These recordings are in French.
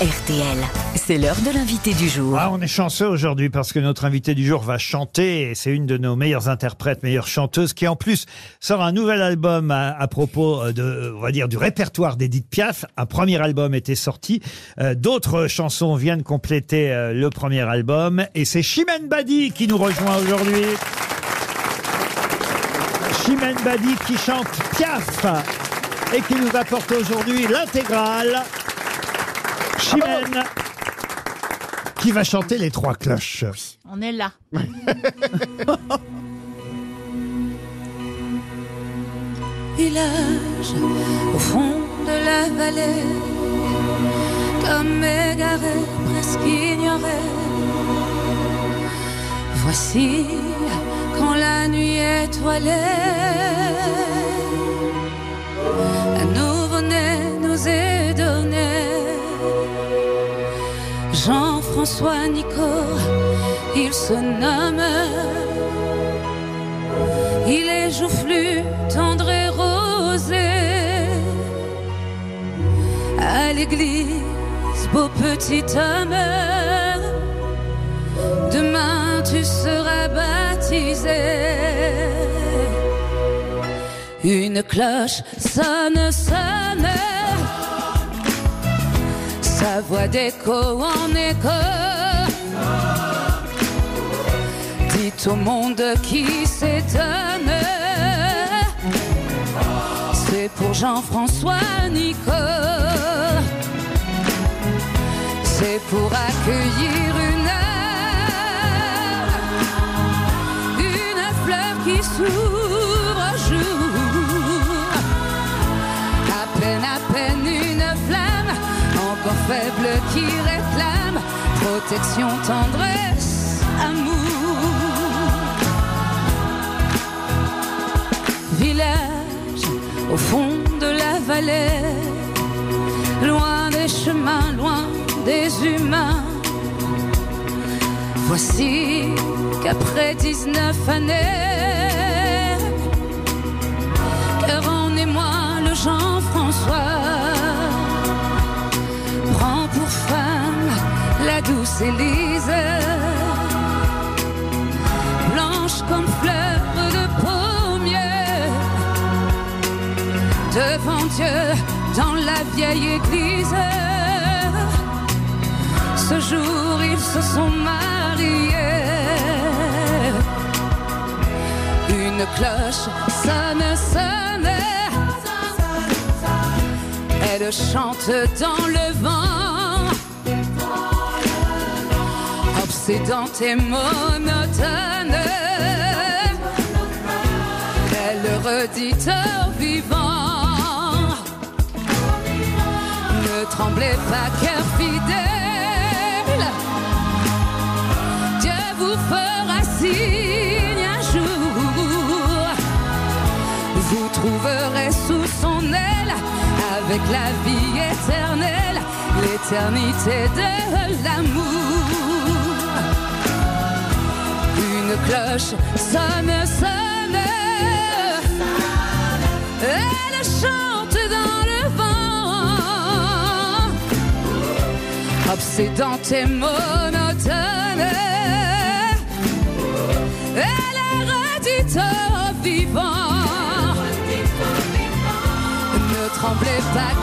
RTL, c'est l'heure de l'invité du jour. Ah, on est chanceux aujourd'hui parce que notre invité du jour va chanter et c'est une de nos meilleures interprètes, meilleures chanteuses qui en plus sort un nouvel album à, propos de, on va dire, du répertoire d'Edith Piaf. Un premier album était sorti, Euh, d'autres chansons viennent compléter euh, le premier album et c'est Chimène Badi qui nous rejoint aujourd'hui. Chimène Badi qui chante Piaf et qui nous apporte aujourd'hui l'intégrale. Chimène qui va chanter les trois cloches. On est là. village au fond de la vallée, comme égaré, presque ignoré. Voici quand la nuit étoilée, un nouveau-né nous est Jean-François Nico, il se nomme. Il est joufflu, tendre et rosé. À l'église, beau petit homme. Demain tu seras baptisé. Une cloche sonne, sonne. Sa voix d'écho en écho dit au monde qui s'étonne. C'est pour Jean-François Nico. C'est pour accueillir protection, tendresse, amour. Village au fond de la vallée, loin des chemins, loin des humains. Voici qu'après 19 années, Élise, blanche comme fleur de pommier, devant Dieu dans la vieille église. Ce jour, ils se sont mariés. Une cloche sonne, sonne. Elle chante dans le vent, obsédante et monotone. Elle redit au vivant, ne tremblez pas, cœur fidèle. Dieu vous fera signe un jour. Vous trouverez sous son aile, avec la vie éternelle, l'éternité de l'amour. Une cloche sonne, sonne. Elle chante dans le vent, obsédante et monotone. Elle est redite au vivant. Ne tremblez pas,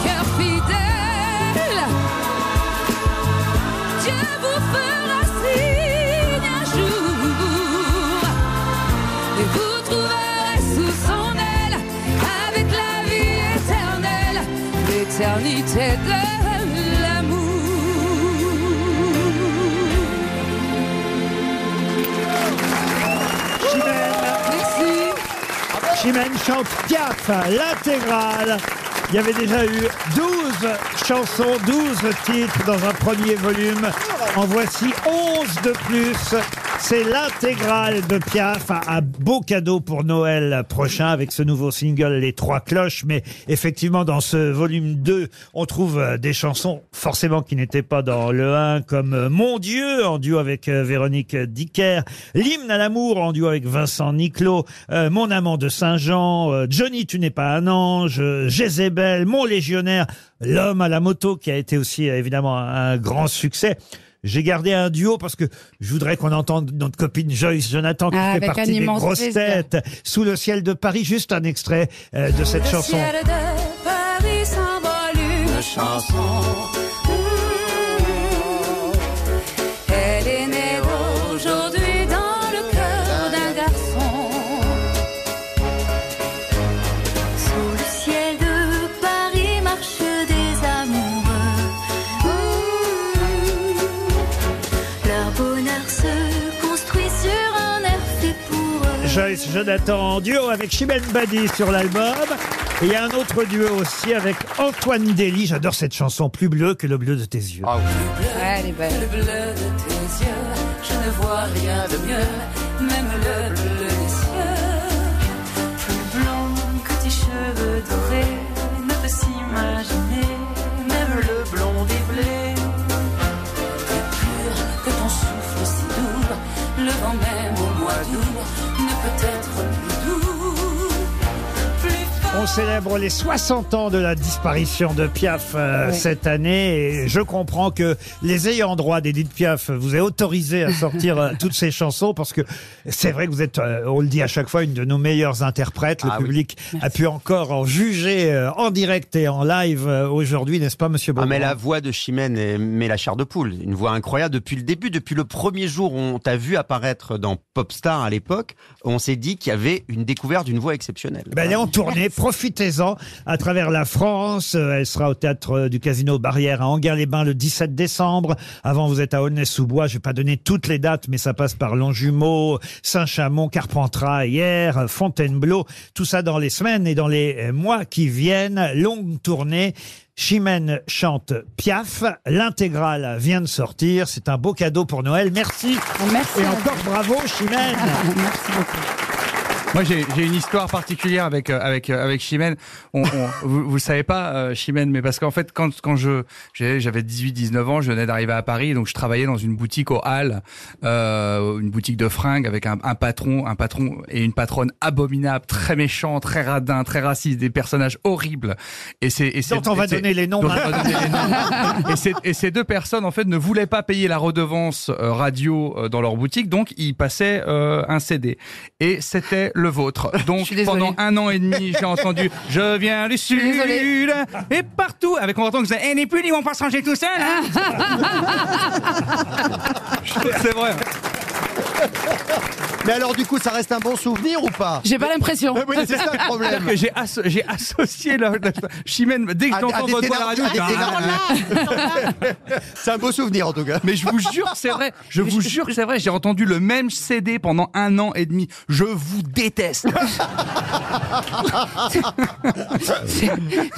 l'éternité de l'amour. Merci. Chimène chante Piaf, l'intégrale. Il y avait déjà eu 12 chansons, 12 titres dans un premier volume. En voici 11 de plus. C'est l'intégrale de Piaf, un, beau cadeau pour Noël prochain avec ce nouveau single Les Trois Cloches. Mais effectivement, dans ce volume 2, on trouve euh, des chansons forcément qui n'étaient pas dans le 1, comme euh, Mon Dieu en duo avec euh, Véronique Dicker, L'hymne à l'amour en duo avec Vincent Niclot, Mon amant de Saint-Jean, Johnny tu n'es pas un ange, Jézébel, Mon légionnaire, L'homme à la moto qui a été aussi évidemment un grand succès. J'ai gardé un duo parce que je voudrais qu'on entende notre copine Joyce Jonathan qui Ah, fait avec un partie des immense grosses plaisir. têtes sous le ciel de Paris. Juste un extrait euh, de cette Le chanson. ciel de Paris s'envole une chanson. Joyce Jonathan en duo avec Chimène Badi sur l'album. Et il y a un autre duo aussi avec Antoine Dely. J'adore cette chanson, plus bleu que le bleu de tes yeux. Ouais, elle est belle. Le bleu de tes yeux, je ne vois rien de mieux, même le bleu célèbre les 60 ans de la disparition de Piaf euh, cette année et je comprends que les ayants droit d'Edith Piaf vous aient autorisé à sortir euh, toutes ces chansons parce que c'est vrai que vous êtes, euh, on le dit à chaque fois, une de nos meilleures interprètes. Le Ah oui. public a pu encore en juger euh, en direct et en live euh, aujourd'hui, n'est-ce pas, Monsieur Ah, mais la voix de Chimène est- met la chair de poule. Une voix incroyable depuis le début, depuis le premier jour où on t'a vu apparaître dans Popstar à l'époque. On s'est dit qu'il y avait une découverte d'une voix exceptionnelle. Ben, elle est en tournée, profitez-en à travers la France. Euh, Elle sera au théâtre euh, du Casino Barrière à Anguin-les-Bains le 17 décembre. Avant, vous êtes à Aulnay-sous-Bois. Je vais pas donner toutes les dates, mais ça passe par Longjumeau, Saint-Chamond, Carpentras hier, euh, Fontainebleau. Tout ça dans les semaines et dans les euh, mois qui viennent. Longue tournée. Chimène chante Piaf. L'intégrale vient de sortir. C'est un beau cadeau pour Noël. Merci. Merci. Et encore bravo, Chimène. Merci beaucoup. Moi, j'ai une histoire particulière avec euh, avec euh, avec Chimène. On, on- vous, vous le savez pas, euh, Chimène, mais parce qu'en fait, quand quand je j'avais 18-19 ans, je venais d'arriver à Paris, donc je travaillais dans une boutique au Halles, euh, une boutique de fringues avec un, un patron, un patron et une patronne abominable, très méchant, très radin, très raciste, des personnages horribles. Et c'est et c'est- Dont on va donner les noms et, ces, et ces deux personnes, en fait, ne voulaient pas payer la redevance radio dans leur boutique, donc ils passaient euh, un CD. Et c'était le vôtre. Donc pendant un an et demi, j'ai entendu « Je viens du Sud désolée. » et partout, avec mon patron qui disait « Eh, n'est plus, ils vont pas se ranger tout seul hein C'est vrai. Mais alors, du coup, ça reste un bon souvenir ou pas? J'ai pas l'impression. Oui, c'est ça le problème. Que j'ai asso- j'ai associé la, la- Chimène, dès que À- à j'entends des votre voix à la radio, ténors- je dis, à des Ah, C'est un beau souvenir en tout cas. Mais je vous jure que c'est vrai. Je vous jure que c'est vrai. J'ai entendu le même CD pendant un an et demi. Je vous déteste.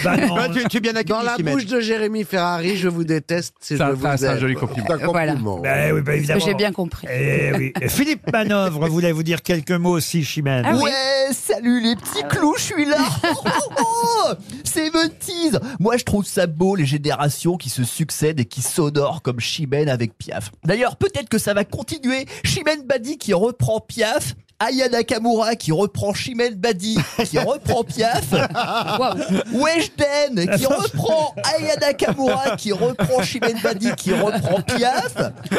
Bah non. Bah, tu, tu es bien accueilli, Dans la Chimène. bouche de Jérémy Ferrari, je vous déteste, c'est je un- vous c'est un aime. joli compliment. C'est un Voilà. compliment. Oui, évidemment. J'ai bien compris. Eh oui. Philippe Manœuvre voulait vous dire quelques mots aussi, Chimène. Ah oui. Ouais, salut les petits clous, je suis là. Oh, oh, oh, c'est 70 Moi, je trouve ça beau les générations qui se succèdent et qui s'honorent comme Chimène avec Piaf. D'ailleurs, peut-être que ça va continuer. Chimène Badi qui reprend Piaf. Aya Nakamura qui reprend Chimène Badi, qui reprend Piaf. Weshden qui reprend Aya Nakamura, qui reprend Chimène Badi, qui reprend Piaf.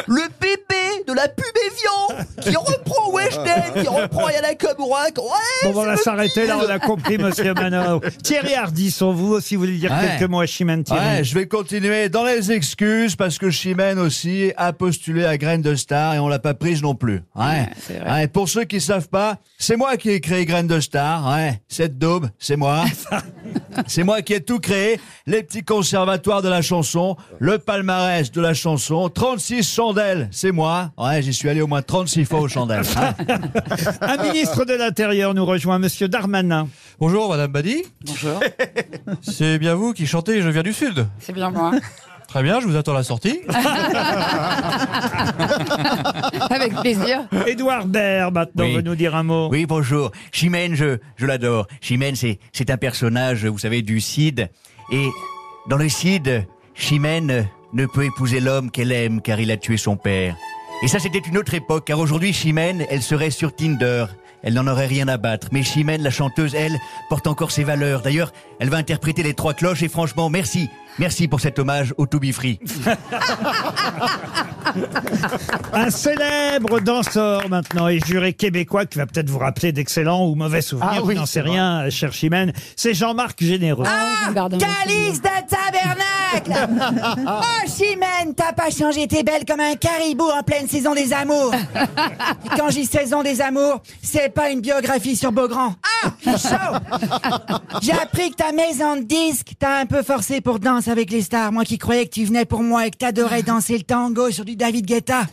Le bébé de la pub Evian qui reprend Weshden, qui reprend Aya Nakamura. Ouais, Bon, on va s'arrêter là, on a compris, monsieur Manœuvre. Thierry Ardisson, vous aussi, vous voulez dire Ouais. quelques mots à Chimène Thierry Ouais, je vais continuer dans les excuses parce que Chimène aussi a postulé à Graines de Star et on l'a pas prise non plus. Ouais. Ouais, pour ceux qui savent pas, c'est moi qui ai créé Graines de Star. Ouais. Cette daube, c'est moi. c'est moi qui ai tout créé. Les petits conservatoires de la chanson, le palmarès de la chanson, 36 chandelles, c'est moi. Ouais, j'y suis allé au moins 36 fois aux chandelles. hein. Un ministre de l'Intérieur nous rejoint, monsieur Darmanin. Bonjour Madame Badi. Bonjour. C'est bien vous qui chantez Je viens du Sud. C'est bien moi. Très bien, je vous attends à la sortie. Avec plaisir. Édouard Baird, maintenant, Oui. veut nous dire un mot. Oui, bonjour. Chimène, je, je l'adore. Chimène, c'est, c'est un personnage, vous savez, du Cid. Et dans le Cid, Chimène ne peut épouser l'homme qu'elle aime car il a tué son père. Et ça, c'était une autre époque, car aujourd'hui, Chimène, elle serait sur Tinder. Elle n'en aurait rien à battre. Mais Chimène, la chanteuse, elle, porte encore ses valeurs. D'ailleurs, elle va interpréter les trois cloches et franchement, merci. Merci pour cet hommage au To Be Free. Un célèbre danseur maintenant et juré québécois qui va peut-être vous rappeler d'excellents ou mauvais souvenirs, Ah oui, je n'en c'est sais rien, cher Chimène. C'est Jean-Marc Généreux. garde un Calice de tabernacle Oh, Chimène, t'as pas changé, t'es belle comme un caribou en pleine saison des amours. Et quand j'y saison des amours, c'est pas une biographie sur Beaugrand. Ah, je suis chaud J'ai appris que ta maison de disque t'a un peu forcé pour danser avec les stars. Moi qui croyais que tu venais pour moi et que t'adorais danser le tango sur du David Guetta.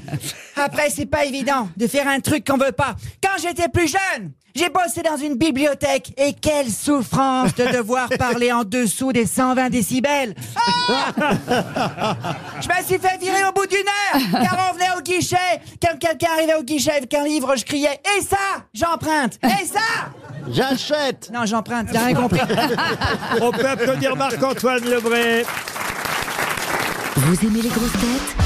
Après, c'est pas évident de faire un truc qu'on veut pas. Quand j'étais plus jeune, j'ai bossé dans une bibliothèque et quelle souffrance de devoir parler en dessous des 120 décibels. Ah je me suis fait virer au bout d'une heure car on venait au guichet. Quand quelqu'un arrivait au guichet avec un livre, je criais Et ça J'emprunte Et ça J'achète Non, j'emprunte, t'as rien compris. On peut applaudir Marc-Antoine Lebré. Vous aimez les grosses têtes?